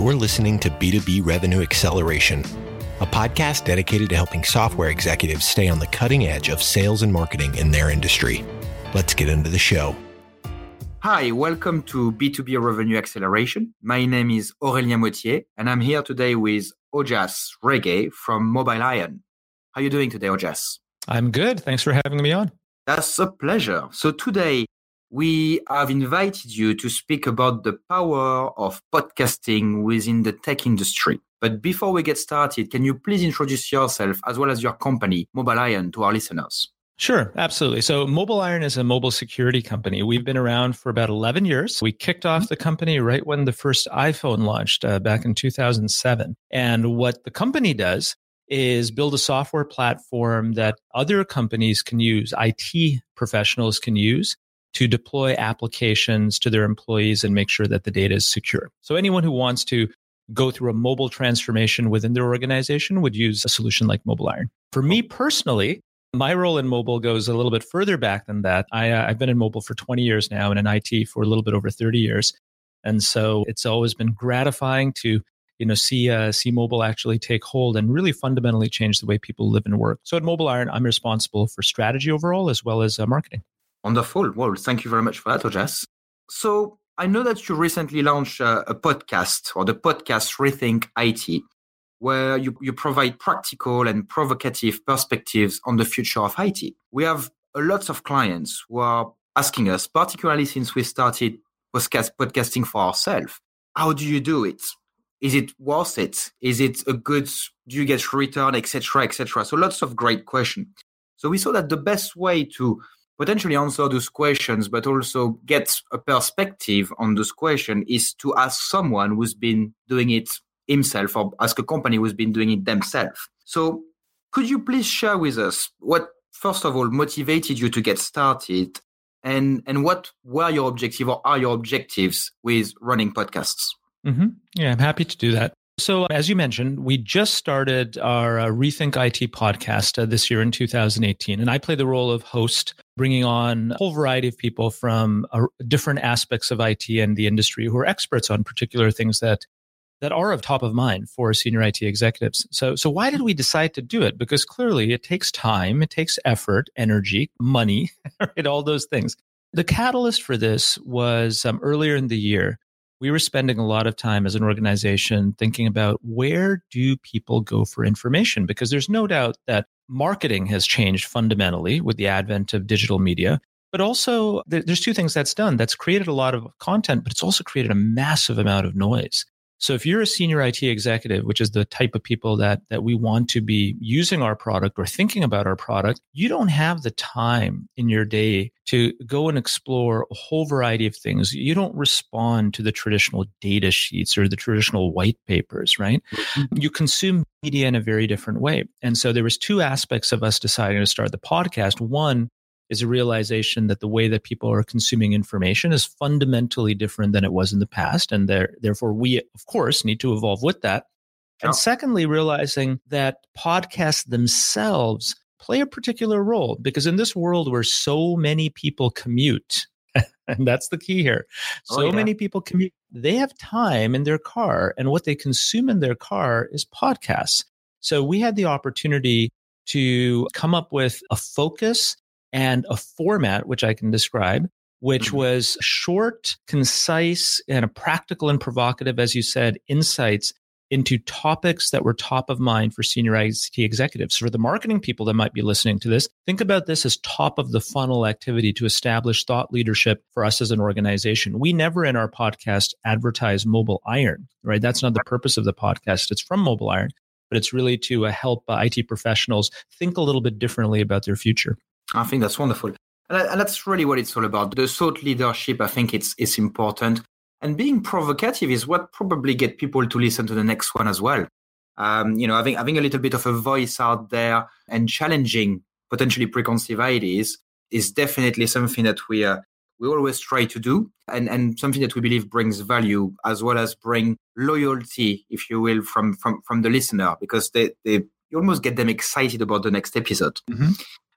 You're listening to B2B Revenue Acceleration, a podcast dedicated to helping software executives stay on the cutting edge of sales and marketing in their industry. Let's get into the show. Hi, welcome to B2B Revenue Acceleration. My name is Aurélien Mottier, and I'm here today with Ojas Rege from Mobile Iron. How are you doing today, Ojas? I'm good. Thanks for having me on. That's a pleasure. So today we have invited you to speak about the power of podcasting within the tech industry. But before we get started, can you please introduce yourself as well as your company, Mobile Iron, to our listeners? Sure, absolutely. So, Mobile Iron is a mobile security company. We've been around for about 11 years. We kicked off the company right when the first iPhone launched uh, back in 2007. And what the company does is build a software platform that other companies can use, IT professionals can use to deploy applications to their employees and make sure that the data is secure. So anyone who wants to go through a mobile transformation within their organization would use a solution like Mobile Iron. For me personally, my role in mobile goes a little bit further back than that. I, uh, I've been in mobile for 20 years now and in IT for a little bit over 30 years. And so it's always been gratifying to you know see uh, see mobile actually take hold and really fundamentally change the way people live and work. So at Mobile Iron, I'm responsible for strategy overall as well as uh, marketing. Wonderful. Well, thank you very much for that, Ojas. So I know that you recently launched a, a podcast or the podcast Rethink IT, where you, you provide practical and provocative perspectives on the future of IT. We have a lot of clients who are asking us, particularly since we started podcast, podcasting for ourselves, how do you do it? Is it worth it? Is it a good, do you get return, etc., etc.? So lots of great questions. So we saw that the best way to potentially answer those questions, but also get a perspective on those questions is to ask someone who's been doing it himself or ask a company who's been doing it themselves. So could you please share with us what, first of all, motivated you to get started and, and what were your objectives or are your objectives with running podcasts? Mm-hmm. Yeah, I'm happy to do that. So, as you mentioned, we just started our uh, Rethink IT podcast uh, this year in 2018. And I play the role of host, bringing on a whole variety of people from uh, different aspects of IT and the industry who are experts on particular things that that are of top of mind for senior IT executives. So, so why did we decide to do it? Because clearly it takes time, it takes effort, energy, money, right? All those things. The catalyst for this was um, earlier in the year we were spending a lot of time as an organization thinking about where do people go for information? Because there's no doubt that marketing has changed fundamentally with the advent of digital media but also there's two things that's done. That's created a lot of content but it's also created a massive amount of noise so if you're a senior IT executive, which is the type of people that that we want to be using our product or thinking about our product, you don't have the time in your day to go and explore a whole variety of things. You don't respond to the traditional data sheets or the traditional white papers, right? Mm-hmm. You consume media in a very different way. And so there was two aspects of us deciding to start the podcast. One is a realization that the way that people are consuming information is fundamentally different than it was in the past. And there, therefore, we, of course, need to evolve with that. And secondly, realizing that podcasts themselves play a particular role because in this world where so many people commute, and that's the key here, oh, so oh, yeah. many people commute, they have time in their car, and what they consume in their car is podcasts. So we had the opportunity to come up with a focus and a format, which I can describe, which mm-hmm. was short, concise, and a practical and provocative, as you said, insights into topics that were top of mind for senior IT executives. For the marketing people that might be listening to this, think about this as top of the funnel activity to establish thought leadership for us as an organization. We never in our podcast advertise Mobile Iron, right? That's not the purpose of the podcast. It's from Mobile Iron, but it's really to uh, help IT professionals think a little bit differently about their future. I think that's wonderful. And that's really what it's all about. The thought leadership, I think it's, it's important. And being provocative is what probably get people to listen to the next one as well. Um, you know, having, having a little bit of a voice out there and challenging potentially preconceived ideas is definitely something that we, uh, we always try to do and, and something that we believe brings value as well as bring loyalty, if you will, from, from, from the listener because they, they, you almost get them excited about the next episode. Mm-hmm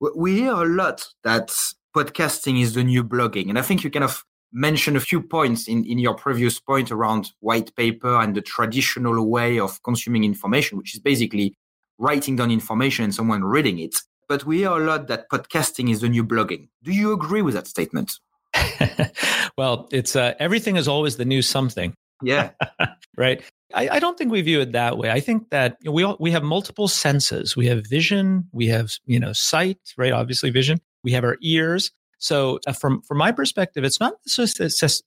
we hear a lot that podcasting is the new blogging. And I think you kind of mentioned a few points in, in your previous point around white paper and the traditional way of consuming information, which is basically writing down information and someone reading it. But we hear a lot that podcasting is the new blogging. Do you agree with that statement? well, it's uh, everything is always the new something. Yeah. right. I, I, don't think we view it that way. I think that we all, we have multiple senses. We have vision. We have you know sight. Right. Obviously, vision. We have our ears. So uh, from from my perspective, it's not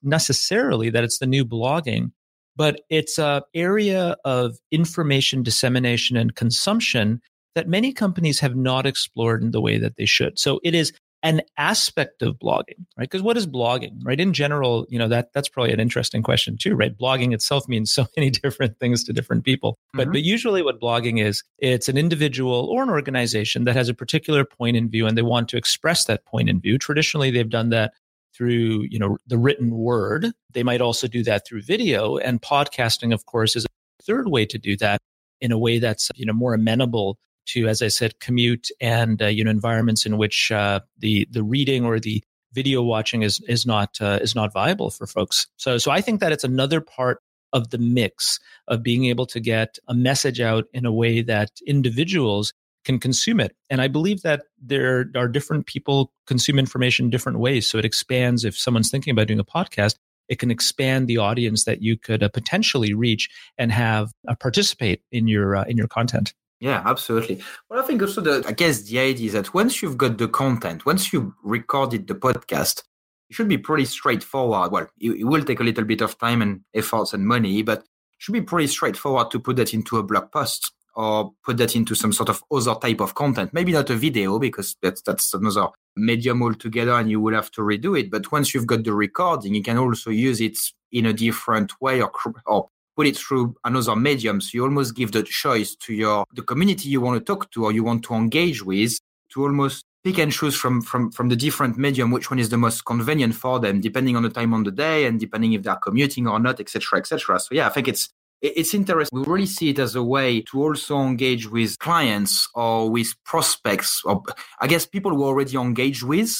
necessarily that it's the new blogging, but it's a area of information dissemination and consumption that many companies have not explored in the way that they should. So it is an aspect of blogging, right? Because what is blogging, right? In general, you know, that that's probably an interesting question too, right? Blogging itself means so many different things to different people. But mm-hmm. but usually what blogging is, it's an individual or an organization that has a particular point in view and they want to express that point in view. Traditionally, they've done that through, you know, the written word. They might also do that through video and podcasting, of course, is a third way to do that in a way that's, you know, more amenable to, as I said, commute and uh, you know environments in which uh, the the reading or the video watching is is not uh, is not viable for folks. So so I think that it's another part of the mix of being able to get a message out in a way that individuals can consume it. And I believe that there are different people consume information different ways. So it expands if someone's thinking about doing a podcast, it can expand the audience that you could uh, potentially reach and have uh, participate in your uh, in your content. Yeah, absolutely. Well, I think also the, I guess the idea is that once you've got the content, once you recorded the podcast, it should be pretty straightforward. Well, it, it will take a little bit of time and efforts and money, but it should be pretty straightforward to put that into a blog post or put that into some sort of other type of content. Maybe not a video because that's, that's another medium altogether and you will have to redo it. But once you've got the recording, you can also use it in a different way or, or put it through another medium. So you almost give the choice to your the community you want to talk to or you want to engage with to almost pick and choose from from from the different medium which one is the most convenient for them, depending on the time on the day and depending if they're commuting or not, etc., etc. So yeah, I think it's it's interesting. We really see it as a way to also engage with clients or with prospects, or I guess people who already engaged with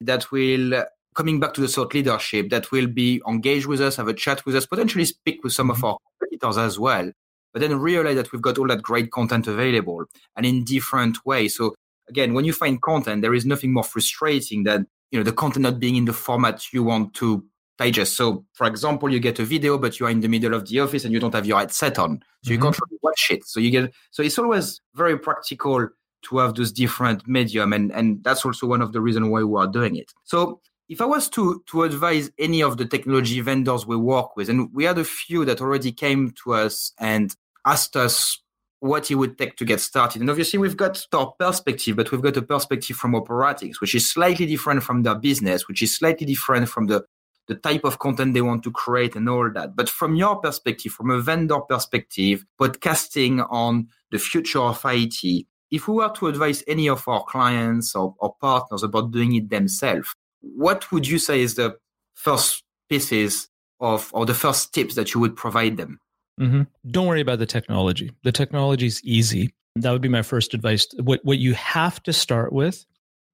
that will coming back to the thought leadership that will be engaged with us, have a chat with us, potentially speak with some of mm-hmm. our competitors as well, but then realize that we've got all that great content available and in different ways. So again, when you find content, there is nothing more frustrating than you know the content not being in the format you want to digest. So, for example, you get a video, but you are in the middle of the office and you don't have your headset on, so you mm-hmm. can't really watch it. So you get so it's always very practical to have those different medium, and and that's also one of the reasons why we are doing it. So if I was to to advise any of the technology vendors we work with, and we had a few that already came to us and asked us what it would take to get started. And obviously, we've got our perspective, but we've got a perspective from operatics, which is slightly different from their business, which is slightly different from the the type of content they want to create and all that. But from your perspective, from a vendor perspective, podcasting on the future of IT, if we were to advise any of our clients or, or partners about doing it themselves, what would you say is the first pieces of or the first tips that you would provide them? Mm-hmm. Don't worry about the technology. The technology is easy. That would be my first advice. What what you have to start with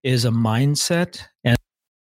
is a mindset and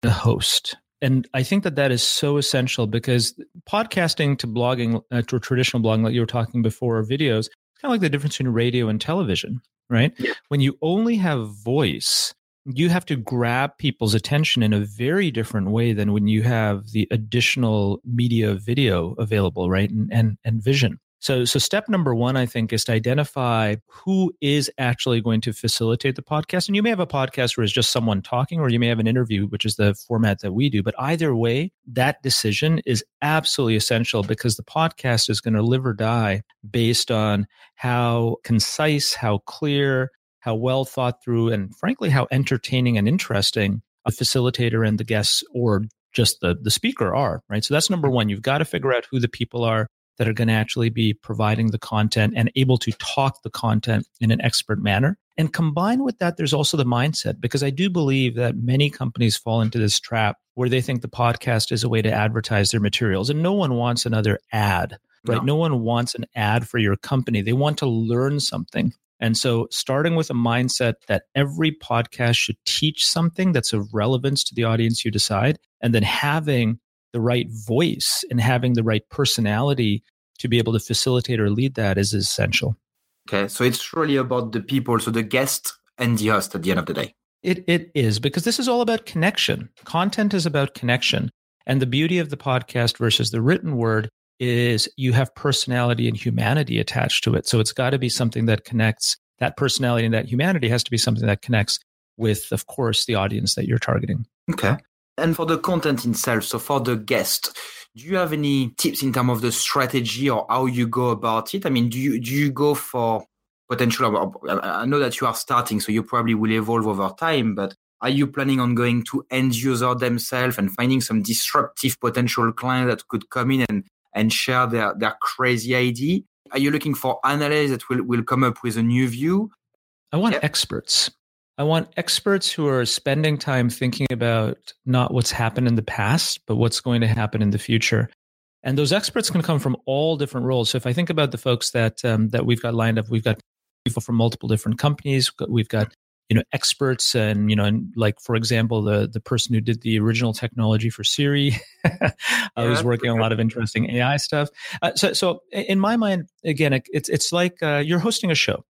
a host. And I think that that is so essential because podcasting to blogging, uh, to traditional blogging, like you were talking before, or videos, it's kind of like the difference between radio and television, right? Yeah. When you only have voice, you have to grab people's attention in a very different way than when you have the additional media video available right and and, and vision. So so step number one i think is to identify who is actually going to facilitate the podcast. And you may have a podcast where it's just someone talking or you may have an interview which is the format that we do. But either way that decision is absolutely essential because the podcast is going to live or die based on how concise how clear how well thought through, and frankly, how entertaining and interesting a facilitator and the guests or just the, the speaker are, right? So that's number mm-hmm. one. You've got to figure out who the people are that are going to actually be providing the content and able to talk the content in an expert manner. And combined with that, there's also the mindset, because I do believe that many companies fall into this trap where they think the podcast is a way to advertise their materials. And no one wants another ad, right? No, no one wants an ad for your company. They want to learn something. And so, starting with a mindset that every podcast should teach something that's of relevance to the audience you decide, and then having the right voice and having the right personality to be able to facilitate or lead that is essential. Okay, so it's really about the people, so the guest and the host at the end of the day. It it is because this is all about connection. Content is about connection. And the beauty of the podcast versus the written word is you have personality and humanity attached to it. So it's got to be something that connects that personality and that humanity has to be something that connects with, of course, the audience that you're targeting. Okay. And for the content itself, so for the guest, do you have any tips in terms of the strategy or how you go about it? I mean, do you do you go for potential? Uh, I know that you are starting, so you probably will evolve over time. But are you planning on going to end user themselves and finding some disruptive potential client that could come in and and share their their crazy idea? Are you looking for analysts that will will come up with a new view? I want experts. I want experts who are spending time thinking about not what's happened in the past, but what's going to happen in the future. And those experts can come from all different roles. So if I think about the folks that um, that we've got lined up, we've got people from multiple different companies. We've got you know experts and you know and like for example the the person who did the original technology for siri i yeah, was working on a lot of interesting ai stuff uh, so so in my mind again it, it's it's like uh, you're hosting a show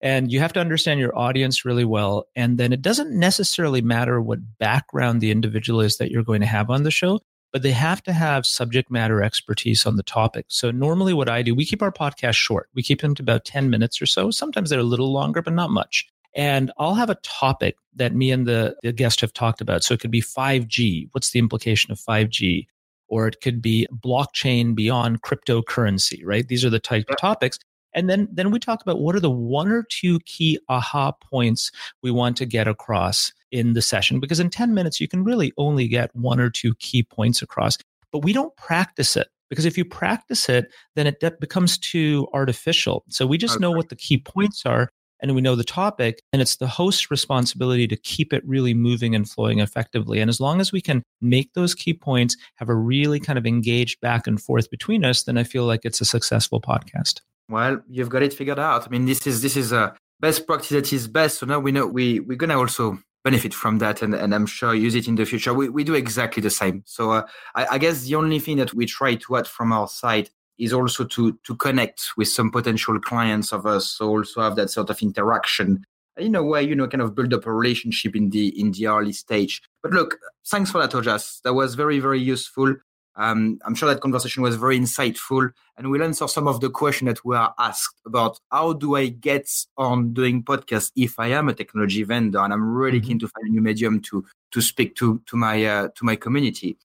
and you have to understand your audience really well. And then it doesn't necessarily matter what background the individual is that you're going to have on the show, but they have to have subject matter expertise on the topic. So normally what I do, we keep our podcast short. We keep them to about 10 minutes or so. Sometimes they're a little longer, but not much. And I'll have a topic that me and the, the guest have talked about. So it could be 5G. What's the implication of 5G? Or it could be blockchain beyond cryptocurrency, right? These are the type of topics. And then, then we talk about what are the one or two key aha points we want to get across in the session. Because in 10 minutes, you can really only get one or two key points across, but we don't practice it. Because if you practice it, then it becomes too artificial. So we just okay. know what the key points are and we know the topic and it's the host's responsibility to keep it really moving and flowing effectively and as long as we can make those key points have a really kind of engaged back and forth between us then i feel like it's a successful podcast well, you've got it figured out. I mean, this is this is a best practice that is best. So now we know we we're gonna also benefit from that, and, and I'm sure use it in the future. We we do exactly the same. So uh, I, I guess the only thing that we try to add from our side is also to to connect with some potential clients of us. So also have that sort of interaction in a way, you know, kind of build up a relationship in the in the early stage. But look, thanks for that, Ojas. That was very, very useful. Um, I'm sure that conversation was very insightful and we'll answer some of the questions that were asked about how do I get on doing podcasts if I am a technology vendor and I'm really mm-hmm. keen to find a new medium to, to speak to, to my, uh, to my community.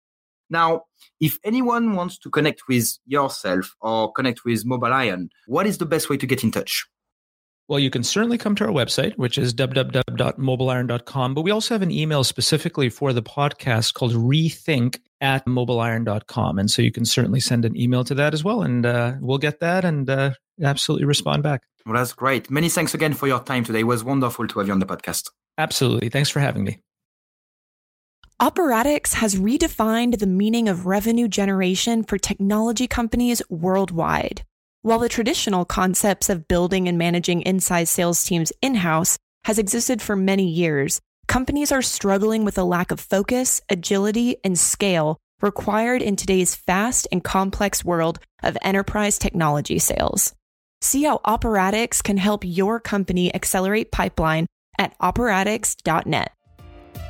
Now, if anyone wants to connect with yourself or connect with Mobile Iron, what is the best way to get in touch? Well, you can certainly come to our website, which is www.mobileiron.com. But we also have an email specifically for the podcast called rethink at mobileiron.com. And so you can certainly send an email to that as well. And uh, we'll get that and uh, absolutely respond back. Well, that's great. Many thanks again for your time today. It was wonderful to have you on the podcast. Absolutely. Thanks for having me. Operatics has redefined the meaning of revenue generation for technology companies worldwide. While the traditional concepts of building and managing inside sales teams in house has existed for many years, companies are struggling with a lack of focus, agility, and scale required in today's fast and complex world of enterprise technology sales. See how Operatics can help your company accelerate pipeline at operatics.net.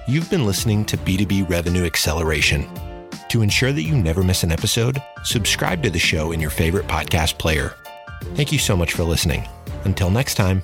You've been listening to B2B Revenue Acceleration to ensure that you never miss an episode, subscribe to the show in your favorite podcast player. Thank you so much for listening. Until next time.